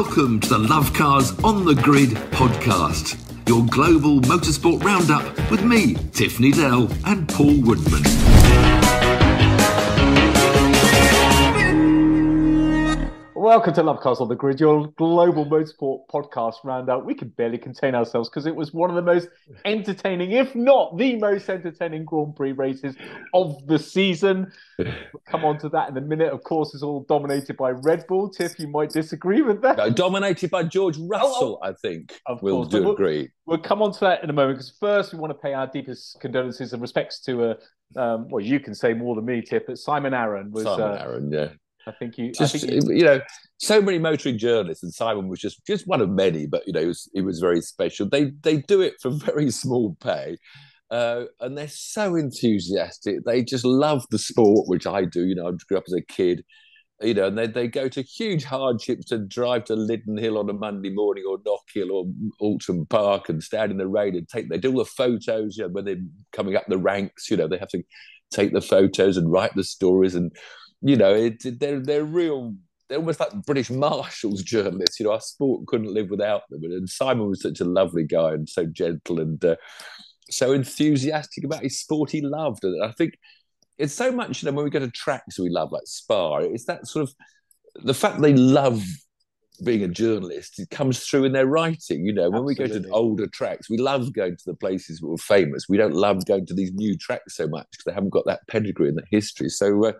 Welcome to the Love Cars on the Grid podcast, your global motorsport roundup with me, Tiff Needell, and Paul Woodman. Welcome to Love Cars on the Grid, your global motorsport podcast roundup. We could barely contain ourselves because it was one of the most entertaining, if not the most entertaining Grand Prix races of the season. We'll come on to that in a minute. Of course, it's all dominated by Red Bull. Tiff, you might disagree with that. No, dominated by George Russell, I think. Of we'll course, do we'll- agree. We'll come on to that in a moment because first we want to pay our deepest condolences and respects to, uh, um, well, you can say more than me, Tiff, but Simon Arron was, Simon uh, Arron, yeah. I think you, Just I think you, you know, so many motoring journalists, and Simon was just just one of many, but you know, he was he was very special. They they do it for very small pay. Uh, and they're so enthusiastic. They just love the sport, which I do. You know, I grew up as a kid. You know, and they, they go to huge hardships to drive to Lydden Hill on a Monday morning, or Knock Hill, or Oulton Park, and stand in the rain and take. They do all the photos. You know, when they're coming up the ranks. You know, they have to take the photos and write the stories, and you know, it, they're they're real. They're almost like British Marshals journalists. You know, our sport couldn't live without them. And Simon was such a lovely guy and so gentle and uh, so enthusiastic about his sport he loved. And I think it's so much, you know, when we go to tracks we love, like Spa, it's that sort of the fact they love being a journalist, it comes through in their writing. You know, when we go to older tracks, we love going to the places that were famous. We don't love going to these new tracks so much because they haven't got that pedigree and that history. So, uh,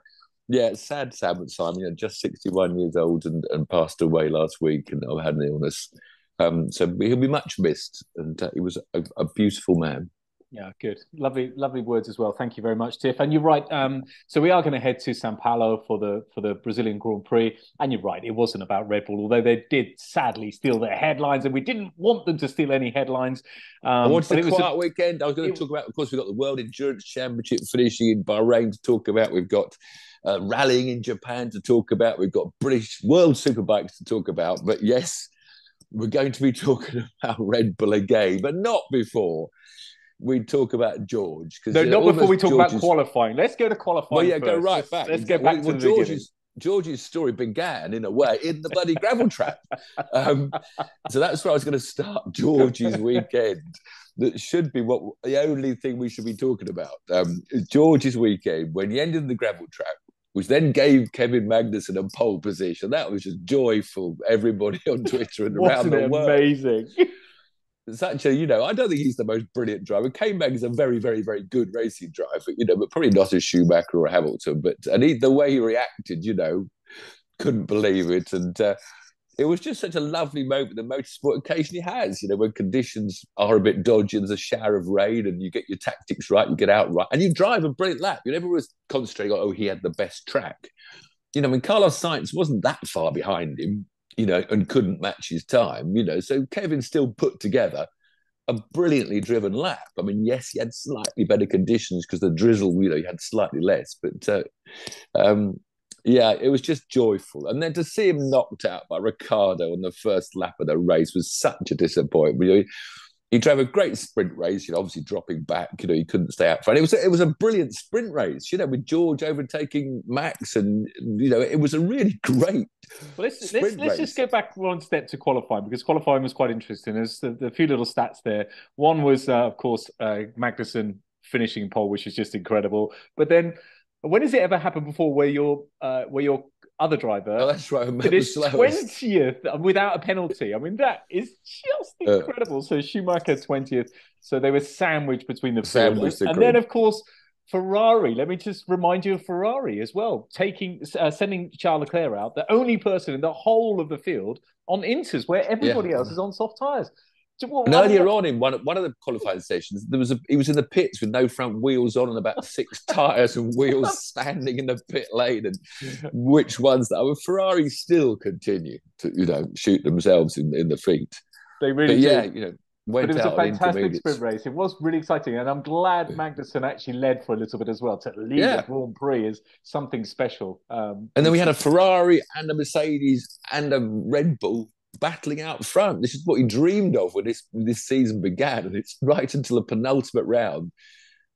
yeah, it's sad, Sam Simon, you know, just 61 years old and, and passed away last week and I've had an illness. Um, so he'll be much missed. And uh, he was a, a beautiful man. Yeah, good. Lovely, lovely words as well. Thank you very much, Tiff. And you're right. Um, so we are going to head to Sao Paulo for the for the Brazilian Grand Prix. And you're right, it wasn't about Red Bull, although they did sadly steal their headlines, and we didn't want them to steal any headlines. Um, I wanted but a it was quiet weekend. I was going it- to talk about, of course, we've got the World Endurance Championship finishing in Bahrain to talk about. We've got uh, rallying in Japan to talk about. We've got British World Superbikes to talk about. But yes, we're going to be talking about Red Bull again, but not before we talk about George. no, not before we talk about qualifying. Let's go to qualifying. Well, yeah, first. go right back. Let's get back well, to the beginning. George's George's story began in a way in the bloody gravel trap. Um, so that's where I was going to start. George's weekend. That should be what the only thing we should be talking about. Um, George's weekend when he ended the gravel trap, which then gave Kevin Magnussen a pole position. That was just joyful. Everybody on Twitter and around the world amazing? such a you know I don't think he's the most brilliant driver. K-Mag is a very very very good racing driver, you know, but probably not a Schumacher or a Hamilton. But and he, the way he reacted, you know, couldn't believe it, and uh, it was just such a lovely moment that motorsport occasionally has. You know, when conditions are a bit dodgy, and there's a shower of rain, and you get your tactics right, you get out right, and you drive a brilliant lap. You never was concentrating on oh he had the best track. You know, I mean Carlos Sainz wasn't that far behind him you know, and couldn't match his time, you know. So Kevin still put together a brilliantly driven lap. I mean, yes, he had slightly better conditions because the drizzle, you know, he had slightly less, but uh, um, yeah, it was just joyful. And then to see him knocked out by Ricciardo on the first lap of the race was such a disappointment. He, he drove a great sprint race, you know, obviously dropping back, you know, he couldn't stay out front. It was a, it was a brilliant sprint race, you know, with George overtaking Max, and you know, it was a really great Well, let's let's, let's just go back one step to qualifying because qualifying was quite interesting. There's the, the few little stats there. One was, uh, of course, uh, Magnussen finishing pole, which is just incredible. But then, when has it ever happened before where your uh, where your other driver Oh, that's right. Finished twentieth without a penalty? I mean, that is just Uh, incredible. so Schumacher twentieth. So they were sandwiched between the Sandwiched, and then of course. Ferrari. Let me just remind you of Ferrari as well, taking uh, sending Charles Leclerc out, the only person in the whole of the field on inters, where everybody Yeah. else is on soft tires. And earlier on in one one of the qualifying sessions, there was a he was in the pits with no front wheels on and about six tires and wheels standing in the pit lane, and which ones that I mean, Ferrari still continue to you know shoot themselves in, in the feet. they really But yeah, you know, But went it was a fantastic sprint race. It was really exciting, and I'm glad Magnussen actually led for a little bit as well. To lead Yeah. the Grand Prix is something special. Um, And then we had a Ferrari and a Mercedes and a Red Bull battling out front. This is what he dreamed of when this this season began, and it's right until the penultimate round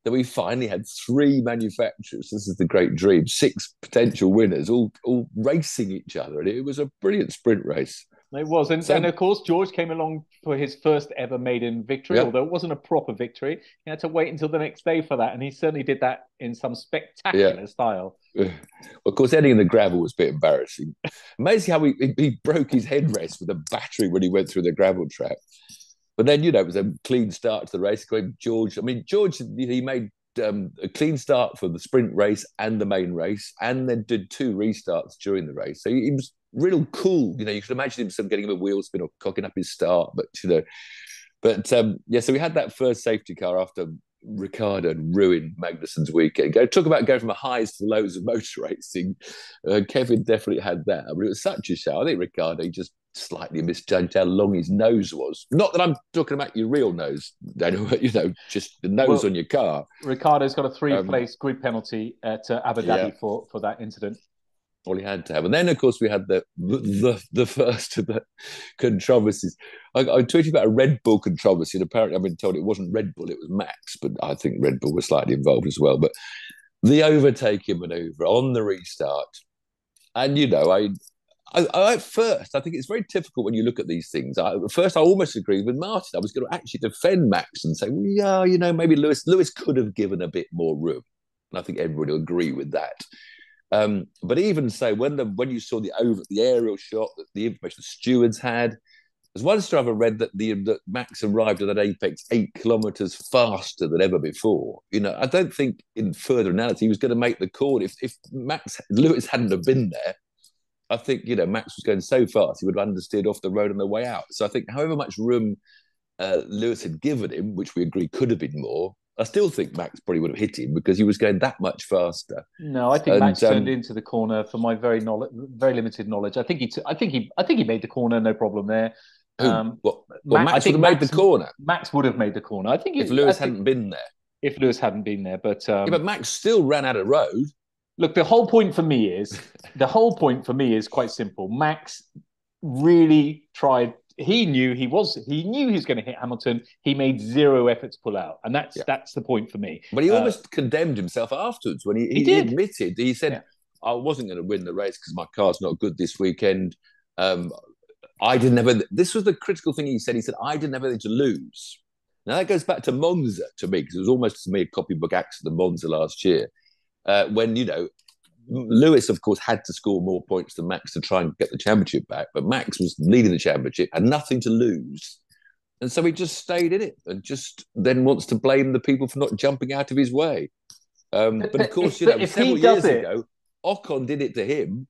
that we finally had three manufacturers. This is the great dream. Six potential winners, all all racing each other, and it was a brilliant sprint race. It was, and, so, and of course George came along for his first ever maiden victory. Although it wasn't a proper victory, he had to wait until the next day for that, and he certainly did that in some spectacular yeah. style. Of course, ending in the gravel was a bit embarrassing. Amazing how he, he broke his headrest with a battery when he went through the gravel trap. But then, you know, it was a clean start to the race. Going George, I mean, George, he made um, a clean start for the sprint race and the main race, and then did two restarts during the race. So he, he was real cool. You know, you could imagine him getting him a wheel spin or cocking up his start, but you know, but um, yeah. So we had that first safety car after Ricciardo ruined Magnussen's weekend. Go talk about going from the highs to the lows of motor racing. Uh, Kevin definitely had that. I mean, it was such a show. I think Ricciardo just slightly misjudged how long his nose was. Not that I'm talking about your real nose, Daniel, you know, just the nose well, on your car. Ricciardo's got a three-place um, grid penalty at uh, Abu Dhabi yeah. for for that incident all he had to have. And then, of course, we had the the, the first of the controversies. I, I, tweeted about a Red Bull controversy, and apparently I've been told it wasn't Red Bull, it was Max, but I think Red Bull was slightly involved as well. But the overtaking maneuver on the restart, and you know, I, I, I, at first I think it's very difficult when you look at these things. I, at first, I almost agreed with Martin. I was going to actually defend Max and say, well, yeah, you know, maybe Lewis Lewis could have given a bit more room, and I think everybody will agree with that. Um, but even say when the when you saw the over the aerial shot, the information the stewards had, as one I've read that the that Max arrived at that apex eight kilometers faster than ever before. You know, I don't think in further analysis he was going to make the call. If if Max Lewis hadn't have been there, I think you know Max was going so fast he would have understeered off the road on the way out. So I think however much room uh, Lewis had given him, which we agree could have been more, I still think Max probably would have hit him because he was going that much faster. No, I think and, Max um, turned into the corner. For my very knowledge, very limited knowledge, I think he, t- I think he, I think he made the corner, no problem there. Who? Um, well, well Max, Max would have made the corner. Max would have made the corner. I think if Lewis hadn't been there. If Lewis hadn't been there, but um, yeah, but Max still ran out of road. Look, the whole point for me is the whole point for me is quite simple. Max really tried he knew he was he knew he was going to hit Hamilton. He made zero effort to pull out, and that's yeah. that's the point for me. But he uh, almost condemned himself afterwards when he, he, he admitted he said, yeah. "I wasn't going to win the race because my car's not good this weekend." Um, I didn't have this was the critical thing he said. He said, I didn't have anything to lose. Now that goes back to Monza to me, because it was almost to me a copybook accident Monza last year. Uh, when, you know, Lewis, of course, had to score more points than Max to try and get the championship back, but Max was leading the championship, had nothing to lose. And so he just stayed in it and just then wants to blame the people for not jumping out of his way. Um, but, but, of course, if, you know, several years it, ago, Ocon did it to him.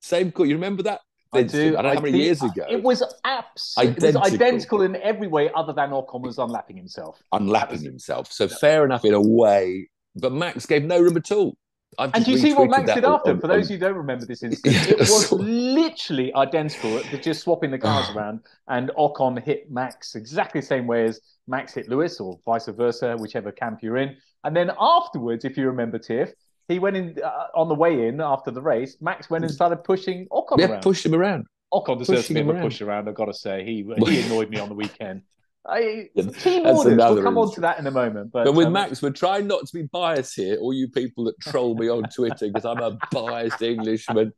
Same call. You remember that? I do. I don't know how many years ago. It was absolutely identical. identical in every way, other than Ocon was unlapping himself. Unlapping himself. So fair enough in a way, but Max gave no room at all and do you see what Max did after? On, For those who don't remember this incident, yeah, it was literally identical to just swapping the cars around, and Ocon hit Max exactly the same way as Max hit Lewis, or vice versa, whichever camp you're in. And then afterwards, if you remember, Tiff, he went in uh, on the way in after the race. Max went and started pushing Ocon yeah, around. pushed him around. Ocon deserves to be a push around. I've got to say, he he annoyed me on the weekend. I, team orders. We'll come on to that in a moment. But, but with um, Max, we're trying not to be biased here. All you people that troll me on Twitter because I'm a biased Englishman.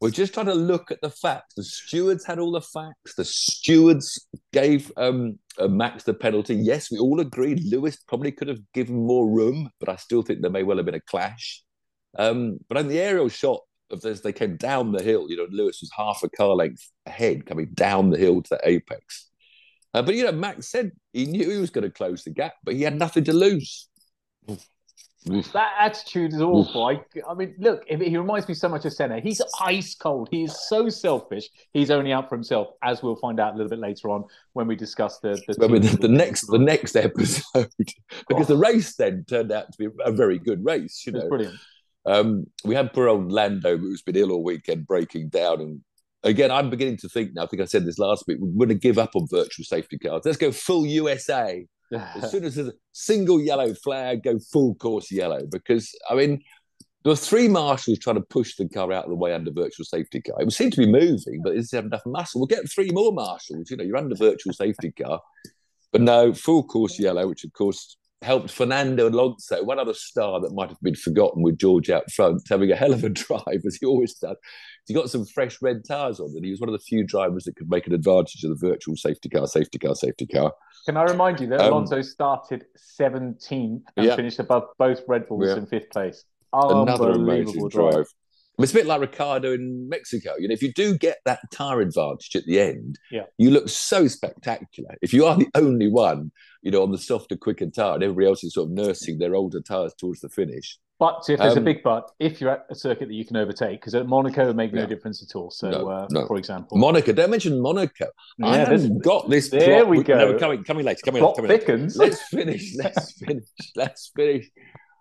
We're just trying to look at the facts. The stewards had all the facts. The stewards gave um, uh, Max the penalty. Yes, we all agreed Lewis probably could have given more room, but I still think there may well have been a clash. Um, but on the aerial shot of this, they came down the hill. You know, Lewis was half a car length ahead coming down the hill to the apex. Uh, but you know, Max said he knew he was going to close the gap, but he had nothing to lose. that attitude is awful. I, I mean, look, he reminds me so much of Senna. He's ice cold. He is so selfish. He's only out for himself, as we'll find out a little bit later on when we discuss the the, the, the next the next episode. because oh. the race then turned out to be a very good race. You know, brilliant. Um, we had poor old Lando, who's been ill all weekend, breaking down and again, I'm beginning to think now. I think I said this last week. We're going to give up on virtual safety cars. Let's go full USA. as soon as there's a single yellow flag, go full course yellow. Because I mean, there were three marshals trying to push the car out of the way under virtual safety car. It would seem to be moving, but it doesn't have enough muscle. We'll get three more marshals. You know, you're under virtual safety car, but no full course yellow, which of course helped Fernando Alonso, one other star that might have been forgotten with George out front, having a hell of a drive as he always does. He got some fresh red tyres on, and he was one of the few drivers that could make an advantage of the virtual safety car, safety car, safety car. Can I remind you that um, Alonso started 17th and yeah. finished above both Red Bulls yeah. in fifth place? Another amazing drive. drive. It's a bit like Ricciardo in Mexico. You know, if you do get that tire advantage at the end, yeah. you look so spectacular. If you are the only one, you know, on the softer, quicker tire, and everybody else is sort of nursing their older tires towards the finish. But if there's um, a big but, if you're at a circuit that you can overtake, because at Monaco it make no yeah. difference at all. So, no, uh, no. for example, Monaco. Don't mention Monaco. Yeah, I haven't got this. There plot. we go. No, coming, coming later. Coming later. Coming later. Let's finish. Let's finish. Let's finish.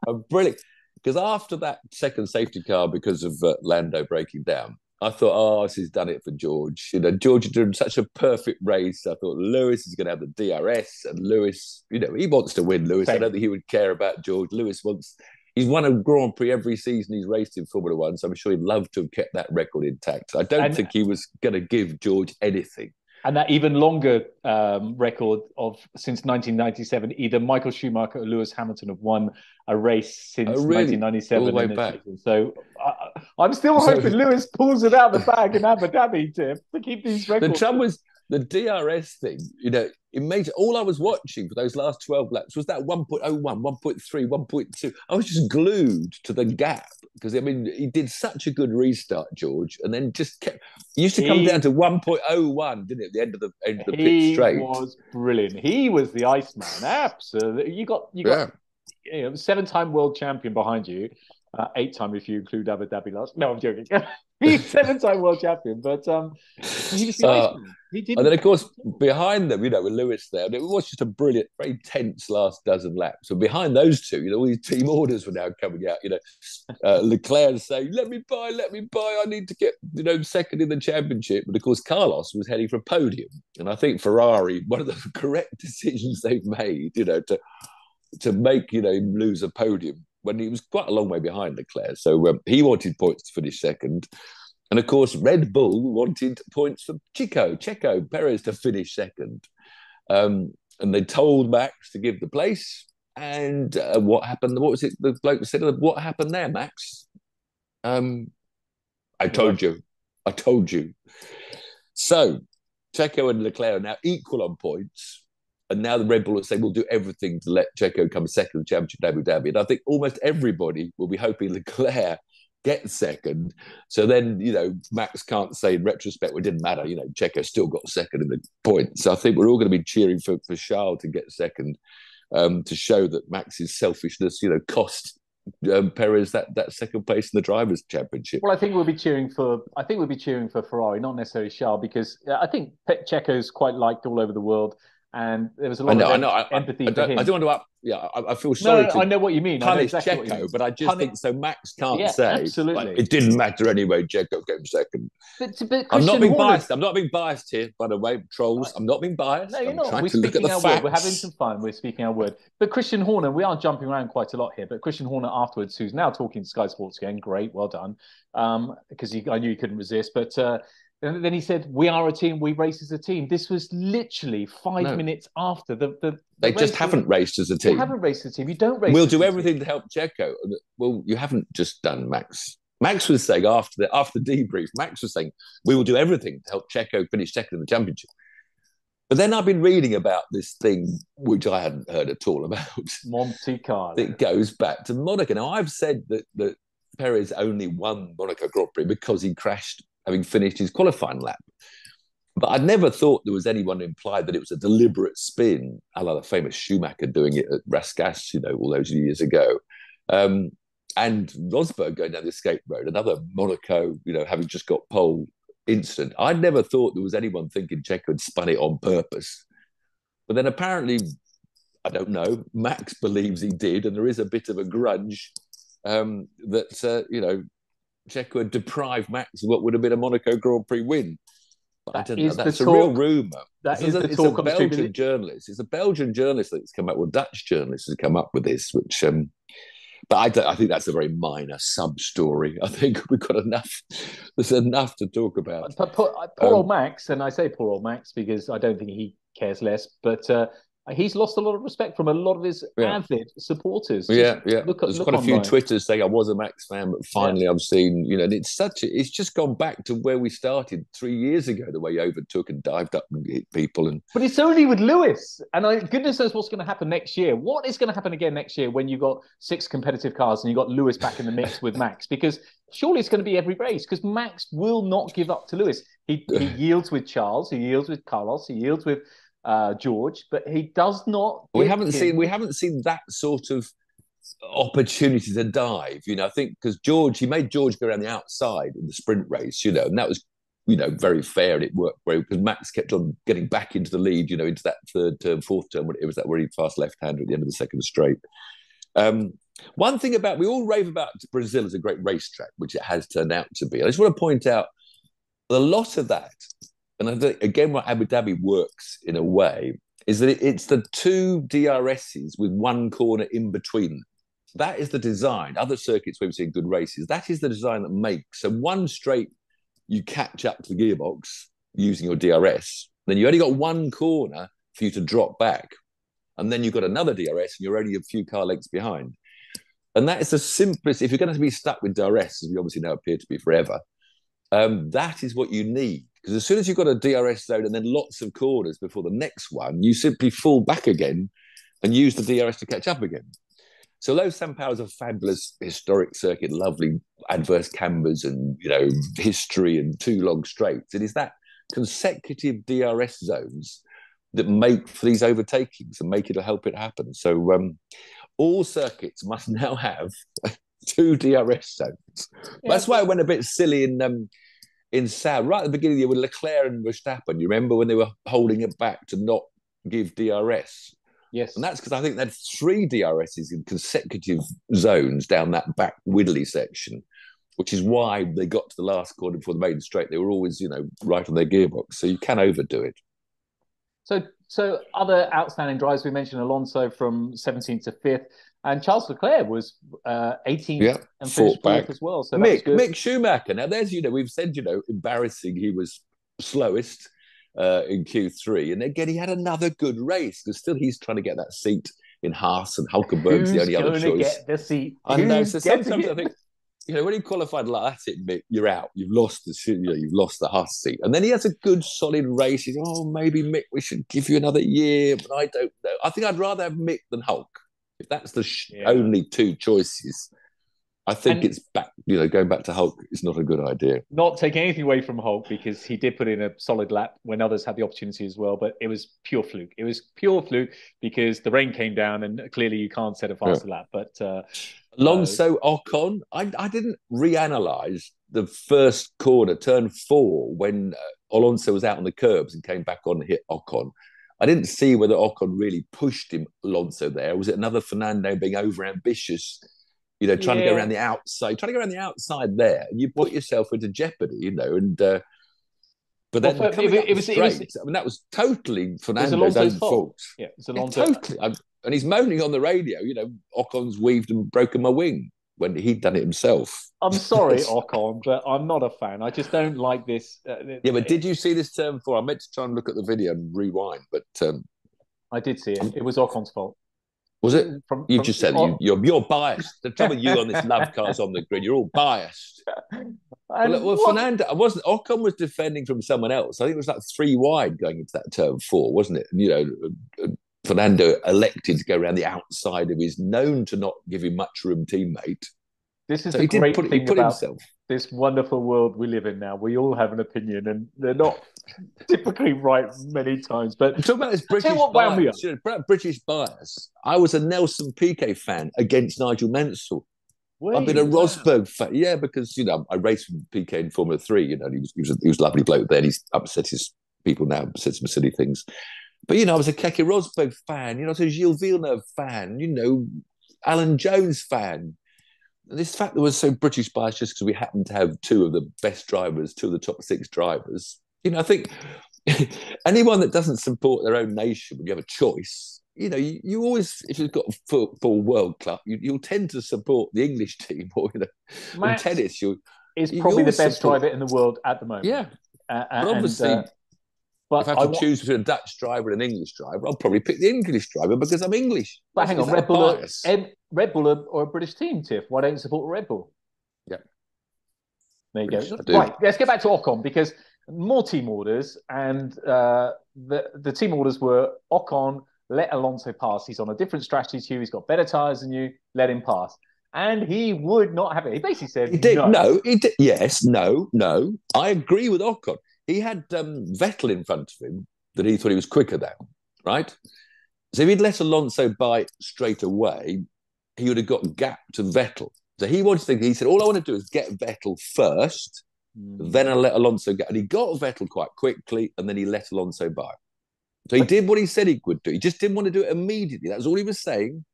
I'm brilliant. Because after that second safety car, because of uh, Lando breaking down, I thought, oh, this has done it for George. You know, George had done such a perfect race. I thought Lewis is going to have the DRS, and Lewis, you know, he wants to win. Lewis, Same. I don't think he would care about George. Lewis wants. He's won a Grand Prix every season he's raced in Formula One, so I'm sure he'd love to have kept that record intact. I don't and, think he was going to give George anything and that even longer um, record of since 1997, either Michael Schumacher or Lewis Hamilton have won a race since oh, really? 1997. So I, am still so, hoping Lewis pulls it out of the bag in Abu Dhabi, Tim, to keep these records. The trouble was the DRS thing, you know, it made all I was watching for those last 12 laps was that 1.01, 1.3, 1.2. I was just glued to the gap because I mean he did such a good restart, George, and then just kept used to come he, down to 1.01, didn't it, at the end of the end of the pit straight. He was brilliant. He was the Iceman. Absolutely. You got you got yeah. you know, seven time world champion behind you. Uh, eight time if you include Abu Dhabi last. No, I'm joking. He's seven time world champion, but um, he was uh, he did. And then, of course, behind them, you know, with Lewis there, it was just a brilliant, very tense last dozen laps. And behind those two, you know, all these team orders were now coming out. You know, uh, Leclerc saying, "Let me buy, let me buy. I need to get, you know, second in the championship." But of course, Carlos was heading for a podium, and I think Ferrari, one of the correct decisions they've made, you know, to to make you know lose a podium when he was quite a long way behind Leclerc. So um, he wanted points to finish second. And of course, Red Bull wanted points for Chico, Checo Perez to finish second. Um, and they told Max to give the place. And uh, what happened? What was it? The bloke said, What happened there, Max? Um, I told you. I told you. So Checo and Leclerc are now equal on points. And now the Red Bull are saying we'll do everything to let Checo come second in the championship Abu Dhabi. And I think almost everybody will be hoping Leclerc gets second. So then, you know, Max can't say in retrospect, well, it didn't matter. You know, Checo still got second in the points. So I think we're all going to be cheering for, for Charles to get second um, to show that Max's selfishness, you know, cost um, Perez that, that second place in the drivers' championship. Well, I think we'll be cheering for. I think we'll be cheering for Ferrari, not necessarily Charles, because I think Checo's quite liked all over the world and there was a lot I know, of I know, empathy I, I, for him. I don't want to up. Yeah, I, I feel sorry. No, no, to I know what you mean. Punish exactly Checo, but I just Punish... think so. Max can't yeah, say absolutely. Like, it didn't matter anyway. Checo came second. But, but I'm not being Horner... biased. I'm not being biased here, by the way, trolls. I'm not being biased. No, you're I'm not. We're speaking our facts. word. We're having some fun. We're speaking our word. But Christian Horner, we are jumping around quite a lot here. But Christian Horner afterwards, who's now talking to Sky Sports again, great, well done, because um, I knew he couldn't resist. But uh, and then he said, "We are a team. We race as a team." This was literally five no. minutes after the. the, the they just haven't raced as a team. They haven't raced as a team. You don't race. We'll do everything team. to help Checo. Well, you haven't just done Max. Max was saying after the after the debrief, Max was saying we will do everything to help Checo finish second in the championship. But then I've been reading about this thing which I hadn't heard at all about. Monte Carlo. It goes back to Monaco. Now I've said that that Perez only won Monaco Grand Prix because he crashed having finished his qualifying lap. But I'd never thought there was anyone implied that it was a deliberate spin, a la the famous Schumacher doing it at Rascasse, you know, all those years ago. Um, and Rosberg going down the escape road, another Monaco, you know, having just got pole incident. I'd never thought there was anyone thinking Checo had spun it on purpose. But then apparently, I don't know, Max believes he did, and there is a bit of a grudge um, that, uh, you know, Checo had deprived Max of what would have been a Monaco Grand Prix win. But that I don't know. That's a talk, real rumor. That is a, the it's talk a Belgian journalist. It's a Belgian journalist that's come up with Dutch journalists has come up with this, which. Um, but I, I think that's a very minor sub story. I think we've got enough. There's enough to talk about. But poor, poor um, old Max, and I say poor old Max because I don't think he cares less. But uh, he's lost a lot of respect from a lot of his Yeah. avid supporters. Yeah, Just yeah. Look, There's look quite a few. Twitters saying I was a Max fan, but finally I've seen, you know, and it's such a, it's just gone back to where we started three years ago, the way he overtook and dived up and hit people. And But it's only with Lewis, and I, goodness knows what's going to happen next year. What is going to happen again next year when you've got six competitive cars and you've got Lewis back in the mix with Max? Because surely it's going to be every race because Max will not give up to Lewis. He, he yields with Charles, he yields with Carlos, he yields with uh, George, but he does not. we haven't in. seen we haven't seen that sort of opportunity to dive. You know, I think because George he made George go around the outside in the sprint race, you know, and that was you know very fair and it worked very because Max kept on getting back into the lead, you know, into that third turn, fourth turn when it was that really fast left hander at the end of the second straight. Um, one thing about we all rave about Brazil as a great racetrack, which it has turned out to be. I just want to point out a lot of that, and I think, again, what Abu Dhabi works in a way is that it's the two DRSs with one corner in between. That is the design. Other circuits where we've seen good races, that is the design that makes. So one straight, you catch up to the gearbox using your DRS. Then you only got one corner for you to drop back. And then you've got another DRS and you're only a few car lengths behind. And that is the simplest, if you're going to be stuck with DRS, as we obviously now appear to be forever, um, that is what you need. Because as soon as you've got a DRS zone and then lots of corners before the next one, you simply fall back again and use the DRS to catch up again. So although San Paulo is a fabulous historic circuit, lovely adverse cambers and you know history and two long straights, it is that consecutive DRS zones that make for these overtakings and make it help it happen. So um, all circuits must now have two DRS zones. That's why I went a bit silly in um, in Sao right at the beginning of the year with Leclerc and Verstappen. You remember when they were holding it back to not give DRS, Yes, and that's because I think they had three DRSs in consecutive zones down that back widdly section, which is why they got to the last corner before the maiden straight. They were always, you know, right on their gearbox, so you can overdo it. So, so other outstanding drives we mentioned Alonso from 17th to 5th, and Charles Leclerc was uh, 18th Yeah, and finished back. as well. So that Mick, good. Mick Schumacher. Now, there's, you know, we've said, you know, embarrassing. He was slowest uh, in Q3. And again, he had another good race because still he's trying to get that seat in Haas and Hulkenberg's Who's the only other choice. get the seat? I know. So sometimes? I think, you know, when he qualified like that's it, Mick, you're out. You've lost the you know, you've lost the Haas seat. And then he has a good solid race. He's oh maybe Mick, we should give you another year, but I don't know. I think I'd rather have Mick than Hulk. If that's the sh- Yeah. only two choices, I think And- it's back. You know, going back to Hulk is not a good idea. Not taking anything away from Hulk because he did put in a solid lap when others had the opportunity as well, but it was pure fluke. It was pure fluke because the rain came down and clearly you can't set a faster lap. But uh, Alonso Ocon, I, I didn't reanalyze the first corner, turn four, when uh, Alonso was out on the curbs and came back on and hit Ocon. I didn't see whether Ocon really pushed him Alonso there. Was it another Fernando being over ambitious, you know, trying to go around the outside, trying to go around the outside there, and you put yourself into jeopardy, you know, and. Uh, but then Well, it- it was- it was- I mean, that was totally Fernando's own fault. fault. yeah, it's Yeah, Alonso. totally. I'm, and he's moaning on the radio, you know, Ocon's weaved and broken my wing when he'd done it himself. I'm sorry, Ocon, but I'm not a fan. I just don't like this. Uh, Yeah, but did you see this term before? I meant to try and look at the video and rewind, but um, I did see it. It was Ocon's fault. was it? From, You from- just said oh, you, you're you're biased. The trouble with you on this love cars on the grid, you're all biased. Well, well what- Fernando, I wasn't. Ocon was defending from someone else. I think it was like three wide going into that turn four, wasn't it? And, you know, Fernando elected to go around the outside of his known to not give him much room teammate. This is So the great put thing put about himself. this wonderful world we live in now. We all have an opinion, and they're not typically right many times. But I'm talking about this British you what wound me bias. You know, British bias. I was a Nelson Piquet fan against Nigel Mansell. I've been a. Rosberg fan. Yeah, because you know I raced with Piquet in Formula Three. You know, he was he was a, he was a lovely bloke then. He's upset his people now, said some silly things. But you know, I was a Keke Rosberg fan. You know, I was a Gilles Villeneuve fan. You know, Alan Jones fan. And this fact that was so British biased just because we happened to have two of the best drivers, two of the top six drivers. You know, I think anyone that doesn't support their own nation when you have a choice, you know, you, you always, if you've got a football World Cup, you, you'll tend to support the English team, or you know, in tennis, you is probably the best support- driver in the world at the moment. yeah. Uh, But and, obviously, uh, But if I have I to choose between a Dutch driver and an English driver, I'll probably pick the English driver because I'm English. But hang on, Red Bull, are? Red Bull are, are a British team, Tiff. Why don't you support Red Bull? Yeah. There you go. British, do. Right, let's get back to Ocon because more team orders, and uh, the the team orders were Ocon let Alonso pass. He's on a different strategy to you. He's got better tires than you. Let him pass, and he would not have it. He basically said, He did. no. No, he did. Yes, no, no. I agree with Ocon. He had um, Vettel in front of him that he thought he was quicker than, right? So if he'd let Alonso by straight away, he would have got gap to Vettel. So he wanted to, think, he said, all I want to do is get Vettel first, Mm. then I'll let Alonso go. And he got Vettel quite quickly, and then he let Alonso by. So he did what he said he would do. He just didn't want to do it immediately. That was all he was saying.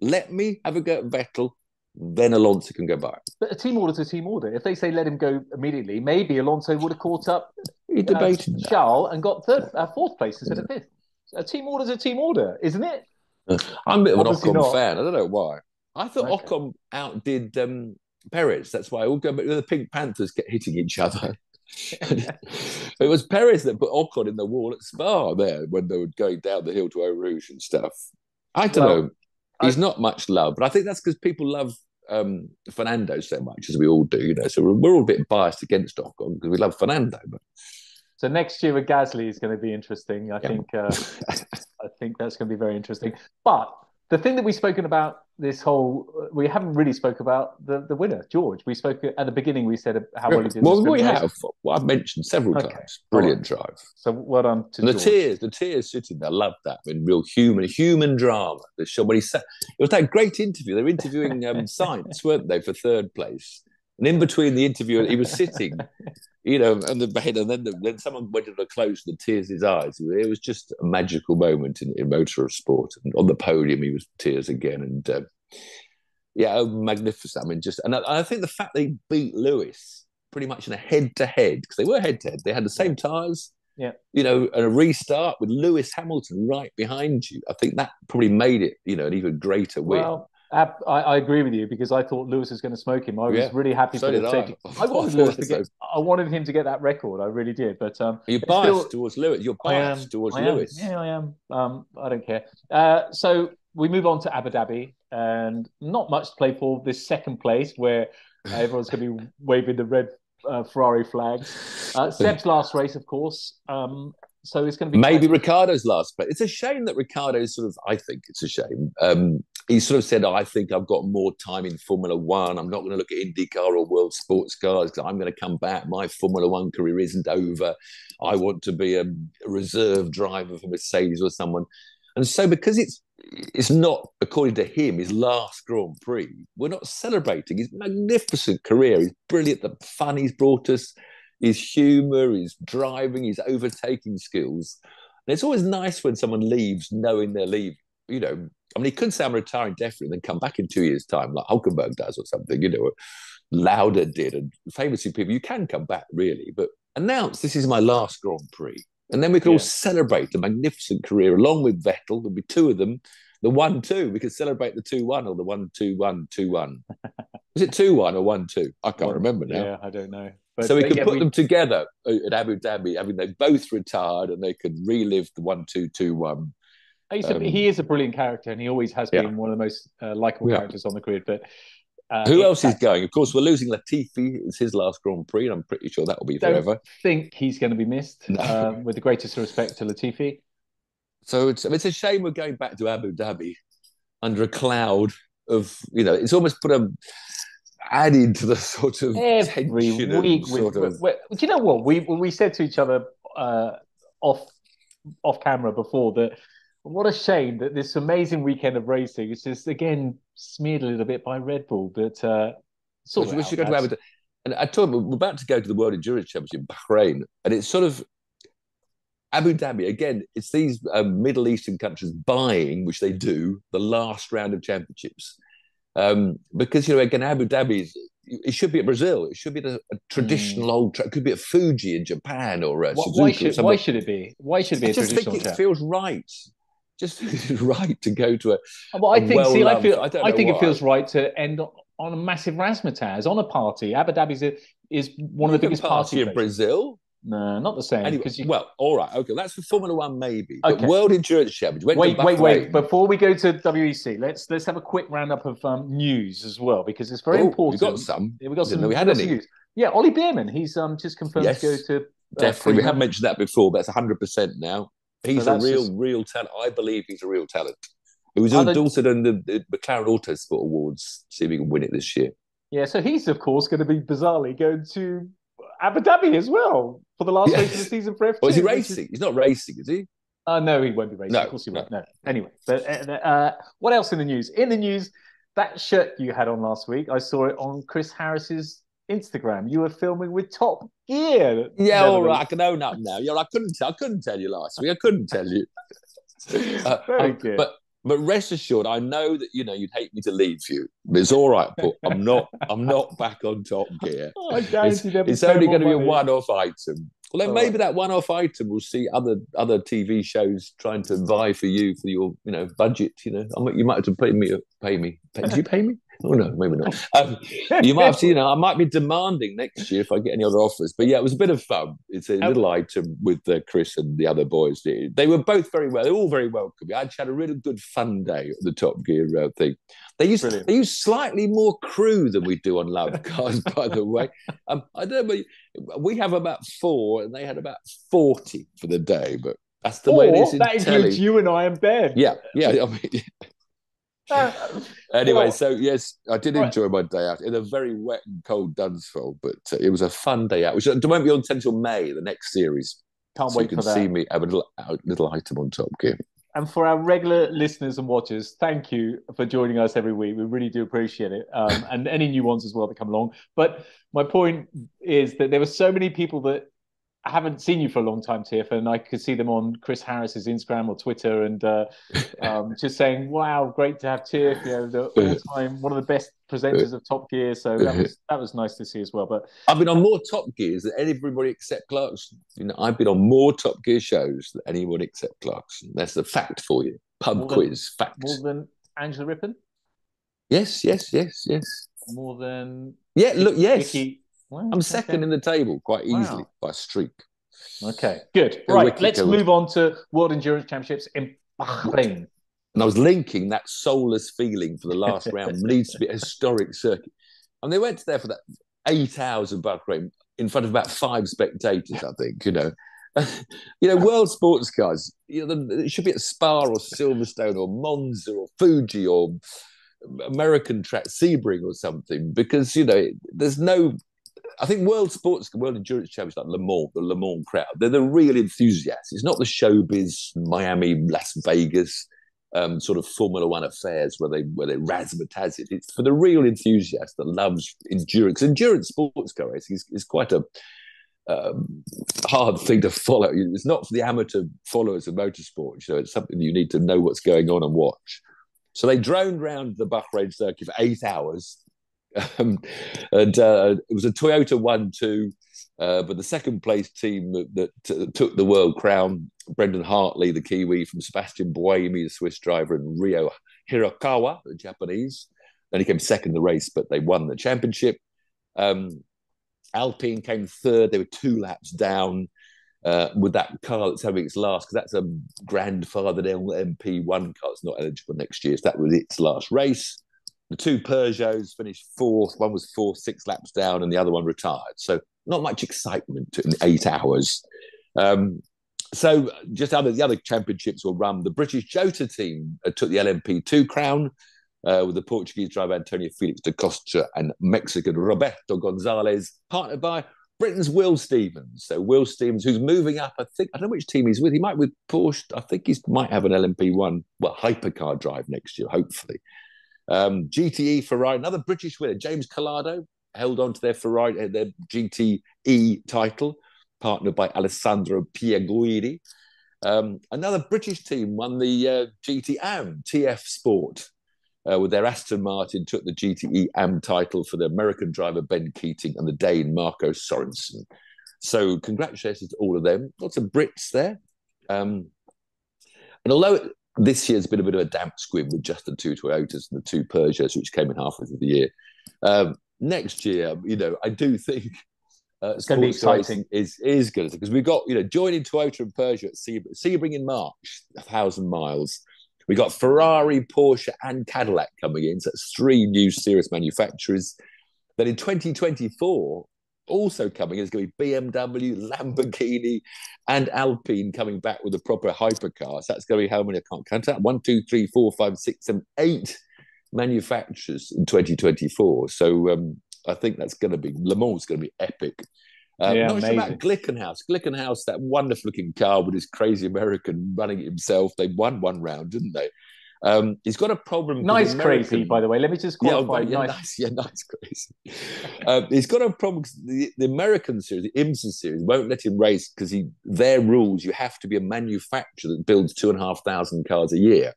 Let me have a go at Vettel, then Alonso can go by. But a team order's a team order. If they say let him go immediately, maybe Alonso would have caught up He uh, debated that. Charles and got third, uh, fourth place instead of fifth. A team order's a team order, isn't it? I'm a bit of an Obviously Ocon not. fan. I don't know why. I thought Okay. Ocon outdid um, Perez. That's why all go back the Pink Panthers get hitting each other. it was Perez that put Ocon in the wall at Spa there when they were going down the hill to Eau Rouge and stuff. I don't Well, know. He's not much loved, but I think that's because people love um, Fernando so much, as we all do. You know, so we're, we're all a bit biased against Ocon because we love Fernando. But So next year with Gasly is going to be interesting. I Yeah. think uh, I think that's going to be very interesting. But the thing that we've spoken about this whole we haven't really spoke about the, the winner George. We spoke at the beginning. We said how well he did. well, we have. Well, I've mentioned several Okay. times. Brilliant drive. So well done to And the George. tears, the tears sitting there. I love that. I mean, real human, human drama. The show when he sat, it was that great interview. They were interviewing um, Sainz, weren't they, for third place? And in between the interview, he was sitting, you know, on the and then the, then someone went to the close, and the tears in his eyes. It was just a magical moment in, in motor sport. And on the podium, he was tears again, and um, yeah, oh, magnificent. I mean, just and I, I think the fact they beat Lewis pretty much in a head-to-head because they were head-to-head. They had the same tires Yeah. you know, and a restart with Lewis Hamilton right behind you. I think that probably made it, you know, an even greater win. Well, I, I agree with you because I thought Lewis was going to smoke him. I was Yeah. really happy So for the I. safety. I I wanted Lewis to get. I wanted him to get that record. I really did. But um, You're biased still- towards Lewis. You're I am biased towards Lewis. Yeah, I am. Um, I don't care. Uh, so we move on to Abu Dhabi, and not much to play for this second place, where uh, everyone's going to be waving the red uh, Ferrari flags. Uh, Seb's last race, of course. Um, so it's going to be Maybe Ricciardo's last play. It's a shame that Ricciardo sort of, I think it's a shame. Um, he sort of said, I think I've got more time in Formula One. I'm not going to look at IndyCar or World Sports Cars because I'm going to come back. My Formula One career isn't over. I want to be a reserve driver for Mercedes or someone. And so because it's it's not, according to him, his last Grand Prix, we're not celebrating his magnificent career, his brilliant, the fun he's brought us, his humour, his driving, his overtaking skills. And it's always nice when someone leaves knowing they're leaving. You know, I mean, he could say I'm retiring definitely and then come back in two years' time, like Hulkenberg does or something, you know, Lauda did. And famously, people, you can come back really, but announce this is my last Grand Prix. And then we can all celebrate a magnificent career along with Vettel. There'll be two of them. The one two, we could celebrate the two one or the one two one two one. Was it two one or one two? I can't One- remember now. Yeah, I don't know. But, so we could yeah, put them together at Abu Dhabi, having they both retired, and they could relive the one two two one. He's a, um, he is a brilliant character, and he always has Yeah. been one of the most uh, likable Yeah. characters on the grid. But uh, Who else is going? Of course, we're losing Latifi. It's his last Grand Prix, and I'm pretty sure that will be forever. think he's going to be missed. No. Um, with the greatest respect to Latifi. So it's it's a shame we're going back to Abu Dhabi under a cloud of you know. It's almost put a added to the sort of every tension week. Sort of we- do you know what we we said to each other uh, off off camera before that? What a shame that this amazing weekend of racing is just again smeared a little bit by Red Bull. But uh, sort So of we should go to. Abu Dhabi. And I told him we're about to go to the World Endurance Championship in Bahrain, and it's sort of Abu Dhabi again. It's these um, Middle Eastern countries buying, which they do, the last round of championships, um, because you know again Abu Dhabi is. It should be at Brazil. It should be a, a traditional old track. It could be at Fuji in Japan or uh, Why, Suzuka. why should why should it be? Why should it be I a just think it track? feels right. Just feels right to go to a. Well, I think. see, I feel. I I, think it feels right to end on, a massive razzmatazz, on a party. Abu Dhabi's a, is one of the biggest party in. Brazil. No, not the same. Anyway, you... well, all right, okay, that's for Formula One, maybe. But Okay. World Endurance Championship. Wait, wait, wait! Before we go to WEC, let's let's have a quick roundup of um, news as well because it's very important. We Oh, got some. Yeah, we got Didn't some. we had some any. news. Yeah, Ollie Bearman. He's um just confirmed Yes, to go to uh, Definitely, we have mentioned that before. But that's hundred percent now. He's a real, just- real talent. I believe he's a real talent. He was endorsed in the, the McLaren Autosport Awards. See if he can win it this year. Yeah, so he's of course going to be bizarrely going to Abu Dhabi as well for the last Yes. race of the season for F2. Or is he racing? He's not racing, is he? Uh, no, he won't be racing. No, of course he no. won't. No. Anyway, but uh, uh, what else in the news? In the news, that shirt you had on last week, I saw it on Chris Harris's Instagram. You were filming with Top Gear. Yeah, all right. I can own up now. Yeah, I couldn't. I couldn't tell you last week. I couldn't tell you. Uh, Very um, good. But but rest assured, I know that you know you'd hate me to leave you. But it's all right, Paul. I'm not. I'm not back on Top Gear. Oh, I It's, guarantee there'll be it's only going to be a one-off item. Well, then All maybe right. that one-off item will see other other TV shows trying to vie for you for your you know budget. You know, I might, you might have to pay me. Pay me. Pay, did you pay me? Oh no, maybe not. Um, you might have to, you know, I might be demanding next year if I get any other offers. But yeah, it was a bit of fun. It's a Oh. little item with uh, Chris and the other boys. They, were both very well. They were all very welcoming. I actually had a really good fun day at the Top Gear uh, thing. They use Brilliant. they use slightly more crew than we do on Love Cars, by the way. Um, I don't know. We have about four, and they had about forty for the day. But that's the way it Or is in that includes telly. you and I and Ben. Yeah, yeah. I mean, Anyway, so yes, I did Right. enjoy my day out in a very wet and cold Dunsfold, but uh, it was a fun day out, which uh, won't be on until May, the next series. can't so you can see me have a little, a little item on Top Gear. And for our regular listeners and watchers, thank you for joining us every week. We really do appreciate it. Um, and any new ones as well that come along. But my point is that there were so many people that I haven't seen you for a long time, Tiff, and I could see them on Chris Harris's Instagram or Twitter and uh, um, just saying, wow, great to have Tiff, you know, the all-time, one of the best presenters of Top Gear. So that was, that was nice to see as well. But I've been on more Top Gears than anybody except Clarkson. You know, I've been on more Top Gear shows than anyone except Clarkson. That's the fact for you. Pub More than- quiz, fact. more than Angela Rippon, Yes, yes, yes, yes. more than Yeah, look, yes. Vicky. Wow, I'm second okay. in the table quite easily Wow. by streak. Okay, good. Go right, let's go move on to World Endurance Championships in Bahrain. And I was linking that soulless feeling for the last round needs to be a historic circuit. And they went there for that eight hours of Bahrain in front of about five spectators, I think, you know. you know, world sports cars, you know, it should be at Spa or Silverstone or Monza or Fuji or American track, Sebring or something, because, you know, there's no. I think world sports, world endurance champions like Le Mans, the Le Mans crowd, they're the real enthusiasts. It's not the showbiz, Miami, Las Vegas, um, sort of Formula One affairs where they where they razzmatazz it. It's for the real enthusiast that loves endurance. Endurance sports car racing is, is quite a um, hard thing to follow. It's not for the amateur followers of motorsport. You know, it's something you need to know what's going on and watch. So they droned around the Bahrain circuit for eight hours, um, and uh, it was a Toyota one-two. Uh, but the second place team that, that took the world crown, Brendan Hartley, the Kiwi from Sebastian Buemi, the Swiss driver, and Ryo Hirakawa, the Japanese. Then he came second in the race, but they won the championship. Um, Alpine came third. They were two laps down uh, with that car that's having its last, because that's a grandfathered MP1 car that's not eligible next year. So that was its last race. The two Peugeots finished fourth. One was fourth, six laps down, and the other one retired. So not much excitement in eight hours. Um, so just other the other championships were run. The British Jota team uh, took the LMP2 crown uh, with the Portuguese driver Antonio Felix da Costa and Mexican Roberto Gonzalez, partnered by Britain's Will Stevens. So Will Stevens, who's moving up, I think I don't know which team he's with. He might with Porsche. I think he might have an LMP1, well, hypercar drive next year, hopefully. Um, GTE Ferrari, another British winner, James Calado, held on to their Ferrari, uh, their GTE title, partnered by Alessandro Pier Guidi. Um, another British team won the uh, GT TF Sport uh, with their Aston Martin, took the GTE AM title for the American driver Ben Keating and the Dane Marco Sorensen. So, congratulations to all of them. Lots of Brits there. Um, and although this year's been a bit of a damp squib with just the two Toyotas and the two Peugeots, which came in halfway through the year, um, next year, you know, I do think uh, it's going to be exciting. Is is good because we've got you know joining Toyota and Peugeot at Sebring in March, a thousand miles. We've got Ferrari, Porsche, and Cadillac coming in. So that's three new serious manufacturers. Then in 2024, also coming is going to be BMW, Lamborghini, and Alpine coming back with a proper hypercar. So that's going to be how many? I can't count that. One, two, three, four, five, six, seven, eight manufacturers in 2024. So um, I think that's going to be Le Mans is going to be epic. Uh, yeah, not sure about Glickenhaus. Glickenhaus, that wonderful looking car with his crazy American running it himself. They won one round, didn't they? Um, he's got a problem. Nice American... crazy, by the way. Let me just qualify. Yeah, yeah, nice. yeah, nice crazy. um, he's got a problem the, the, American series, the IMSA series, won't let him race because he their rules. You have to be a manufacturer that builds two and a half thousand cars a year.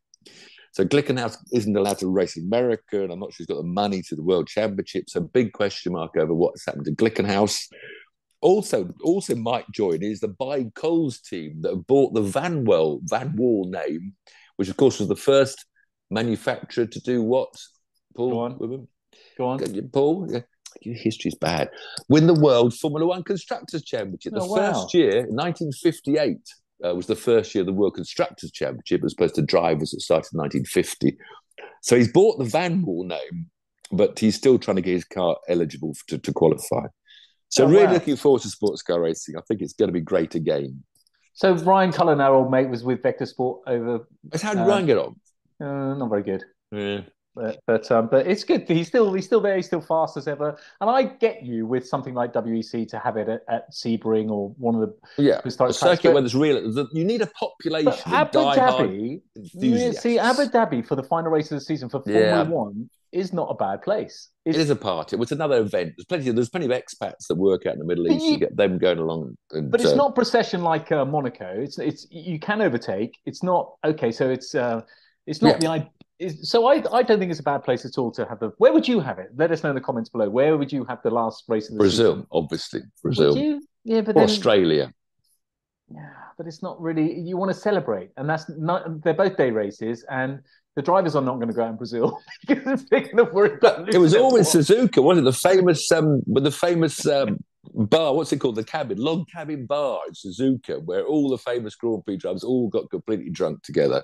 So Glickenhaus isn't allowed to race in America, and I'm not sure he's got the money to the World Championship. So big question mark over what's happened to Glickenhaus. Also, also might join is the By Coles team that bought the Vanwall Van Wall name which of course was the first manufacturer to do what? Paul, Go on. Go on. Paul, your history's bad. Win the World Formula One Constructors Championship. The oh, wow. first year, 1958, uh, was the first year of the World Constructors Championship as opposed to drivers that started in 1950. So he's bought the Vanwall name, but he's still trying to get his car eligible to, to qualify. So oh, really wow. looking forward to sports car racing. I think it's going to be great again. So Ryan Cullen, our old mate, was with Vector Sport over. How did uh, Ryan get on? Uh, not very good. Yeah. But but, um, but it's good. He's still he's still there. He's still fast as ever. And I get you with something like WEC to have it at, at Sebring or one of the yeah the circuit where there's real. You need a population. Abu Dhabi, see Abu Dhabi for the final race of the season for Formula yeah. One is not a bad place. It's, it is a part. It was another event. There's plenty. Of, there's plenty of expats that work out in the Middle East. You, you get them going along. And, but it's uh, not procession like uh, Monaco. It's it's you can overtake. It's not okay. So it's uh, it's not yeah. the so I, I don't think it's a bad place at all to have the. Where would you have it? Let us know in the comments below. Where would you have the last race in the Brazil, season? obviously. Brazil. Yeah, but then, Australia. Yeah, but it's not really. You want to celebrate, and that's not. They're both day races, and the drivers are not going to go out in Brazil because they're going to worry about. It was always Suzuka, wasn't it? The famous, um, with the famous um, bar. What's it called? The cabin, log cabin bar in Suzuka, where all the famous Grand Prix drivers all got completely drunk together.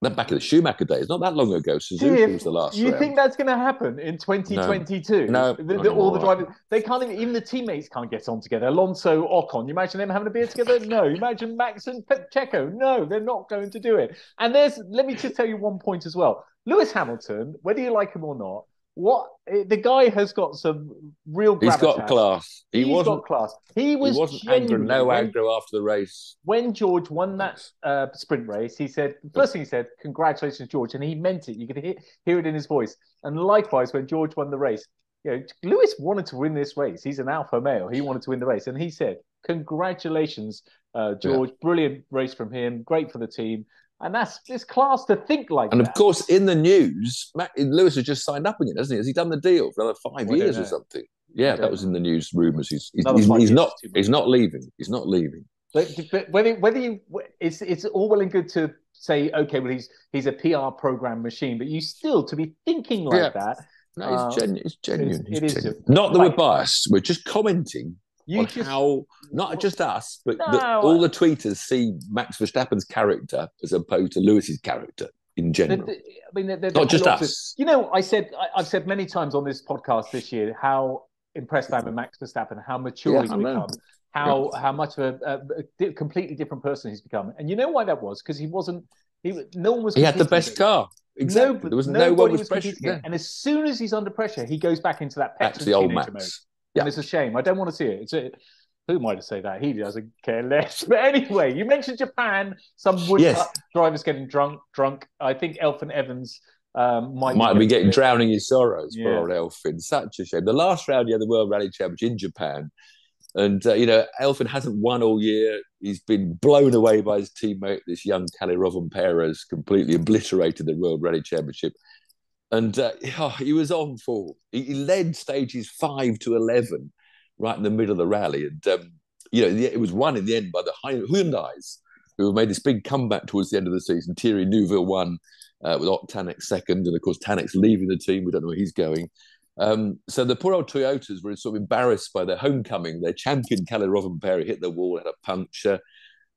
That back in the Schumacher days, not that long ago. Suzuka was the last. You round. think that's going to happen in 2022? No, no the, the, all the drivers they can't even. Even the teammates can't get on together. Alonso, Ocon. You imagine them having a beer together? No. You imagine Max and Checo? No, they're not going to do it. And there's. Let me just tell you one point as well. Lewis Hamilton, whether you like him or not, what the guy has got some real. He's got class. He He's got class. He was he wasn't angry, no aggro after the race. When George won that uh, sprint race, he said first thing he said, "Congratulations, George," and he meant it. You could hear, hear it in his voice. And likewise, when George won the race, you know, Lewis wanted to win this race. He's an alpha male. He wanted to win the race, and he said, "Congratulations, uh, George! Yeah. Brilliant race from him. Great for the team." And that's this class to think like and that. of course, in the news, Matt, Lewis has just signed up again, hasn't he? Has he done the deal for another five years or something? Yeah, that was in the news rumors. He's he's, he's, he's not he's not leaving. He's not leaving. But, but whether whether you it's it's all well and good to say okay, well he's he's a PR program machine, but you still to be thinking like yeah. that. No, it's, uh, genu- it's genuine. It's, it is genuine. Not that we're biased. We're just commenting you on just, how not just us, but no, the, all the tweeters see Max Verstappen's character as opposed to Lewis's character in general. The, the, I mean, they're, they're not just us. Of, you know, I said I, have said many times on this podcast this year how impressed I am with Max Verstappen, how mature yeah, he's become, how yeah. how much of a, a, completely different person he's become. And you know why that was? Because he wasn't. He no one was. He had the best car. Exactly. No, there was no one was, was pressure. Yeah. And as soon as he's under pressure, he goes back into that to the old Max. Mode. Yeah. And it's a shame. I don't want to see it. It's a, who might have say that? He doesn't care less. But anyway, you mentioned Japan. Some wood yes. drivers getting drunk. Drunk. I think Elfyn Evans um, might might be, be getting drowning in sorrows. Yeah. Poor Elfyn. Such a shame. The last round, he had the World Rally Championship in Japan. And, uh, you know, Elfin hasn't won all year. He's been blown away by his teammate, this young Kalle Rovanperä, completely obliterated the World Rally Championship and uh, oh, he was on for. He, led stages five to eleven, right in the middle of the rally, and um, you know it was won in the end by the Hyundai's, who made this big comeback towards the end of the season. Thierry Neuville won uh, with Ott Tänak second, and of course Tänak's leaving the team. We don't know where he's going. Um, so the poor old Toyotas were sort of embarrassed by their homecoming. Their champion, Kalle Rovanperä, hit the wall, had a puncture,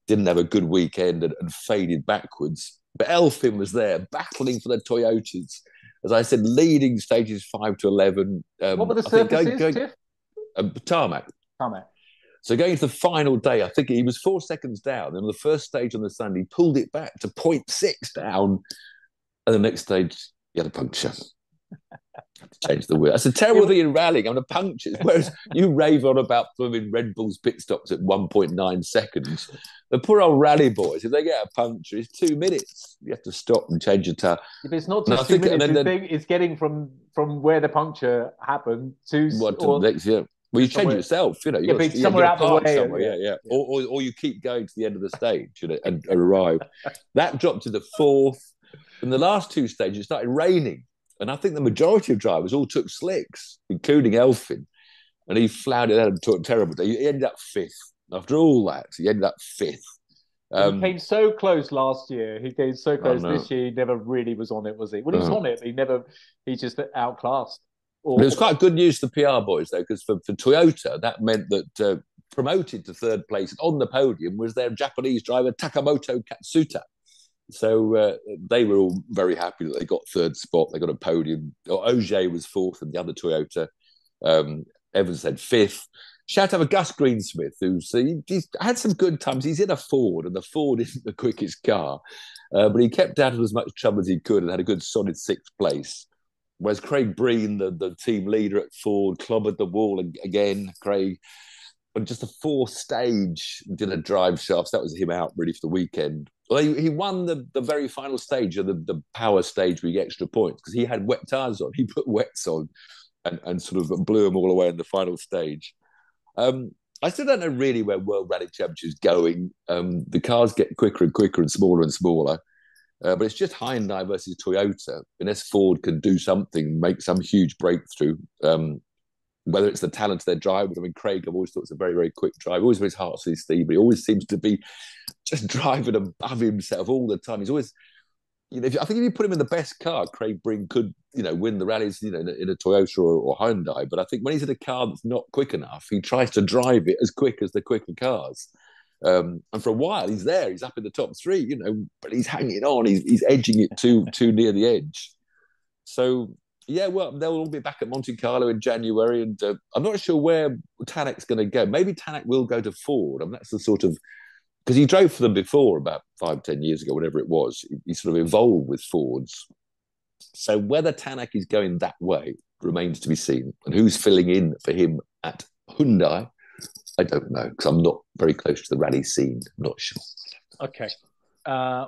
didn't have a good weekend and, and faded backwards. But Elfyn was there battling for the Toyotas. As I said, leading stages 5 to 11. Um, what were the surfaces, going, going, uh, tarmac. Tarmac. So going to the final day, I think he was four seconds down. And on the first stage on the Sunday, he pulled it back to 0.6 down. And the next stage, he had a puncture. Change the wheel. That's a terrible thing in rallying. I'm a puncture. Whereas you rave on about them in Red Bull's pit stops at 1.9 seconds. The poor old rally boys, if they get a puncture, it's two minutes. You have to stop and change your tire. If it's not just two think, minutes, then, then, it's getting from from where the puncture happened to what to or, the next year. Well, you change yourself, you know. You yeah, somewhere out the way. Somewhere, yeah, yeah. yeah. Or, or, or you keep going to the end of the stage you know, and, and arrive. that dropped to the fourth. In the last two stages, it started raining. And I think the majority of drivers all took slicks, including Elfyn. And he floundered out and took a terrible day. He ended up fifth. After all that, he ended up fifth. Um, he came so close last year. He came so close this year. He never really was on it, was he? Well, he was on it. He never. He just outclassed. Or... It was quite good news for the PR boys though, because for, for Toyota that meant that uh, promoted to third place on the podium was their Japanese driver Takamoto Katsuta. So uh, they were all very happy that they got third spot. They got a podium. Ogier was fourth, and the other Toyota. Um, Evans had fifth. Shout out to Gus Greensmith, who's he, he's had some good times. He's in a Ford, and the Ford isn't the quickest car, uh, but he kept out of as much trouble as he could and had a good solid sixth place. Whereas Craig Breen, the, the team leader at Ford, clobbered the wall again. Craig, but just a fourth stage did a drive shaft. So that was him out really for the weekend. Well, he, he won the, the very final stage of the, the power stage with extra points because he had wet tires on. He put wets on and, and sort of blew them all away in the final stage. Um, I still don't know really where World Rally Championship is going. Um, the cars get quicker and quicker and smaller and smaller. Uh, but it's just Hyundai versus Toyota. Unless Ford can do something, make some huge breakthrough, um, whether it's the talent of their drivers. I mean, Craig, I've always thought it's a very, very quick drive. Always with his heart to Steve, but he always seems to be just driving above himself all the time. He's always, you know, if, I think if you put him in the best car, Craig Breen could, you know, win the rallies, you know, in a, in a Toyota or, or, Hyundai. But I think when he's in a car that's not quick enough, he tries to drive it as quick as the quicker cars. Um, and for a while, he's there. He's up in the top three, you know, but he's hanging on. He's, he's edging it too too near the edge. So yeah, well, they'll all be back at Monte Carlo in January, and uh, I'm not sure where Tanak's going to go. Maybe Tanak will go to Ford. I mean, that's the sort of because he drove for them before about five, ten years ago, whatever it was. He, he sort of evolved with Fords. So whether Tanak is going that way remains to be seen, and who's filling in for him at Hyundai, I don't know because I'm not very close to the rally scene. I'm not sure. Okay. Uh,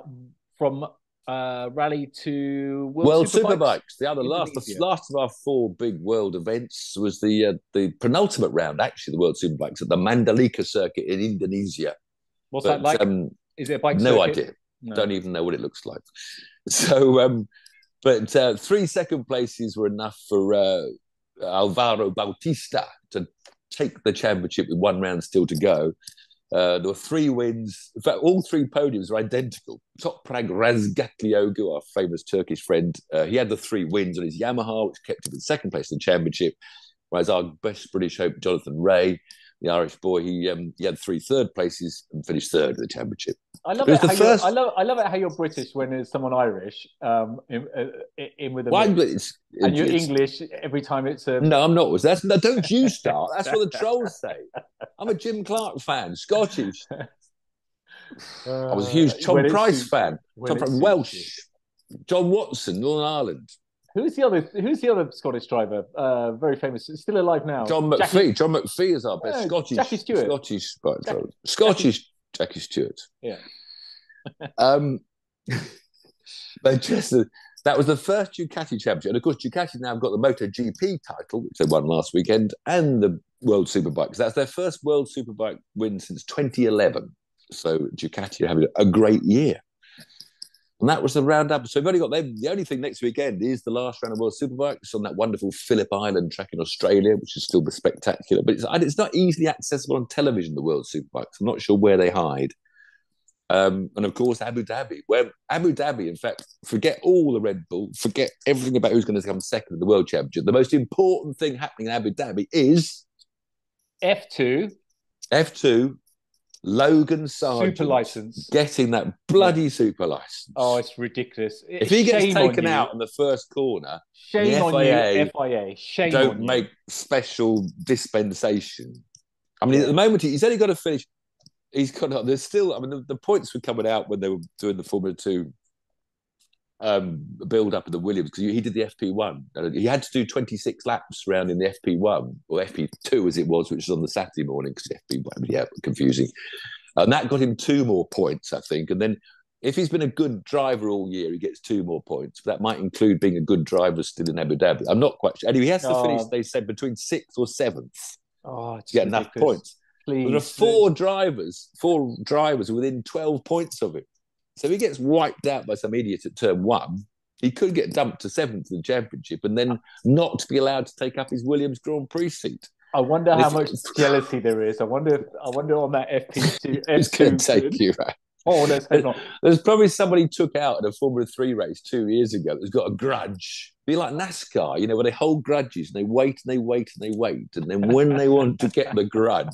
from uh, rally to World, World Superbikes. Superbikes. The other last, the last of our four big world events was the uh, the penultimate round, actually, the World Superbikes at the Mandalika circuit in Indonesia. What's but, that like? Um, Is it a bike? No circuit? idea. No. Don't even know what it looks like. So, um, but uh, three second places were enough for uh, Alvaro Bautista to take the championship with one round still to go. Uh, there were three wins. In fact, all three podiums are identical. Top Toprak Razgatlioglu, our famous Turkish friend, uh, he had the three wins on his Yamaha, which kept him in second place in the championship. Whereas our best British hope, Jonathan Rea, the Irish boy, he um, he had three third places and finished third in the championship. I love it. it how first... I love I love it how you're British when there's someone Irish um, in, uh, in with a well, it's, and you're English every time it's a. No, I'm not. Was that? No, don't you start. That's what the trolls say. I'm a Jim Clark fan, Scottish. Uh, I was a huge Tom Pryce fan. Tom Pryce, Welsh. John Watson, Northern Ireland. Who's the other? Who's the other Scottish driver? Uh, very famous, still alive now. John McPhee. Jackie... John McPhee is our best yeah, Scottish. Jackie Stewart. Scottish, Jackie... Scottish Jackie Stewart. Yeah. Um, but just that was the first Ducati championship, and of course Ducati now got the MotoGP title, which they won last weekend, and the World Superbike. That's their first World Superbike win since 2011. So Ducati are having a great year. And that was the roundup. So we've only got them. The only thing next weekend is the last round of World Superbikes on that wonderful Phillip Island track in Australia, which is still spectacular. But it's, it's not easily accessible on television, the World Superbikes. I'm not sure where they hide. Um, and of course, Abu Dhabi, where Abu Dhabi, in fact, forget all the Red Bull, forget everything about who's going to come second in the World Championship. The most important thing happening in Abu Dhabi is F2 F2 Logan Sargent super license. getting that bloody super license. Oh, it's ridiculous. if he gets taken out in the first corner, shame on FIA you, FIA. Shame don't on you. make special dispensation. I mean, at the moment, he's only got to finish. He's got. There's still. I mean, the, the points were coming out when they were doing the Formula Two um, build up of the Williams because he did the FP1. And he had to do 26 laps around in the FP1 or FP2 as it was, which was on the Saturday morning because FP1, yeah, confusing. And that got him two more points, I think. And then if he's been a good driver all year, he gets two more points. That might include being a good driver still in Abu Dhabi. I'm not quite sure. Anyway, he has to Oh. finish, they said, between sixth or seventh Oh, to get enough ridiculous. points. Please. There are four drivers, four drivers within 12 points of it. So if he gets wiped out by some idiot at turn one, he could get dumped to seventh in the championship and then not be allowed to take up his Williams Grand Prix seat. I wonder how If- much jealousy there is. I wonder. If, I wonder on that FP2. Who's going to take you out? Oh, hope not. There's probably somebody took out in a Formula Three race two years ago that's got a grudge. Be like NASCAR, you know, where they hold grudges and they wait and they wait and they wait. And then when they want to get the grudge.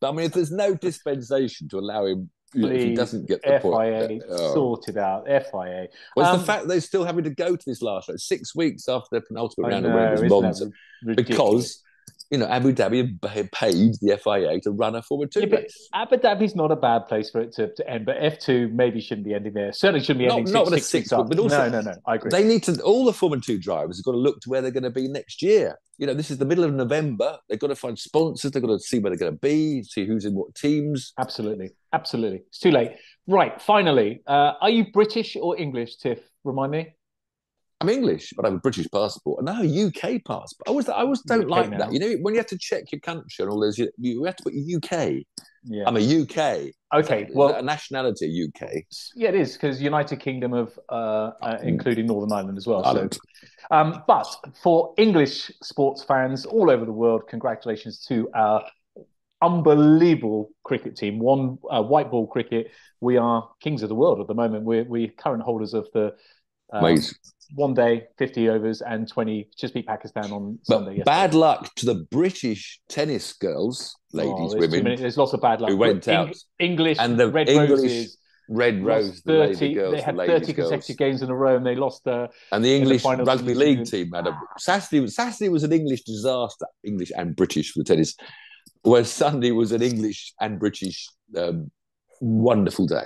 But I mean, if there's no dispensation to allow him, you know, if he doesn't get the point. FIA oh. sorted out. FIA. Well, it's Um, the fact they're still having to go to this last six weeks after their penultimate I round know, of that ridiculous? You know Abu Dhabi paid the FIA to run a Formula Two Yeah, but race. Abu Dhabi's not a bad place for it to, to end, but F2 maybe shouldn't be ending there. Certainly shouldn't be Not- ending not six, with a six, up. but also- no, no, no. I agree. They need to. All the Formula Two drivers have got to look to where they're going to be next year. You know, this is the middle of November. They've got to find sponsors. They've got to see where they're going to be, see who's in what teams. Absolutely, absolutely. It's too late. Right. Finally, uh, are you British or English, Tiff? Remind me. I'm English, but I have a British passport. And I have a UK passport. I always, I always don't UK like now. that. You know, when you have to check your country and all those, you, you have to put UK. Yeah. I'm a UK. okay. Is Well, a nationality UK. yeah, it is because United Kingdom of, uh, uh, including Northern Ireland as well. So, um, but for English sports fans all over the world, congratulations to our unbelievable cricket team. One uh, white ball cricket. We are kings of the world at the moment. We're we current holders of the. um, one day, 50 overs, and 20 just beat Pakistan on But Sunday. yesterday. bad luck to the British tennis girls, Oh, ladies, too women, many- there's lots of bad luck. who went Eng- out. English and the Red English Roses. Red Rose, lost the 30, lady girls, they had ladies 30 girls. consecutive games in a row, and they lost. Uh, And the the English finals rugby league team had a Saturday. Saturday was an English disaster, English and British for the tennis, where Sunday was an English and British um, wonderful day.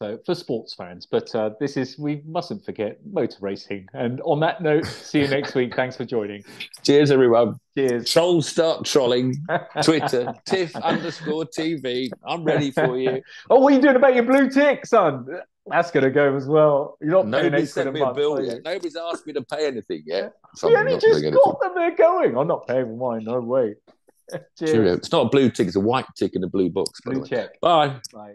So for sports fans, but uh, this is we mustn't forget motor racing. And on that note, see you next week. Thanks for joining. Cheers, everyone. Cheers. Trolls start trolling. Twitter, Tiff underscore TV. I'm ready for you. Oh, what are you doing about your blue tick, son? That's going to go as well. You're not paying Nobody's quid sent me a month. bill yet. Nobody's asked me to pay anything yet. So I'm only just got them. They're going. I'm not paying mine. No way. Cheers. Cheerio. It's not a blue tick, it's a white tick in a blue box. Blue check. Bye. Bye.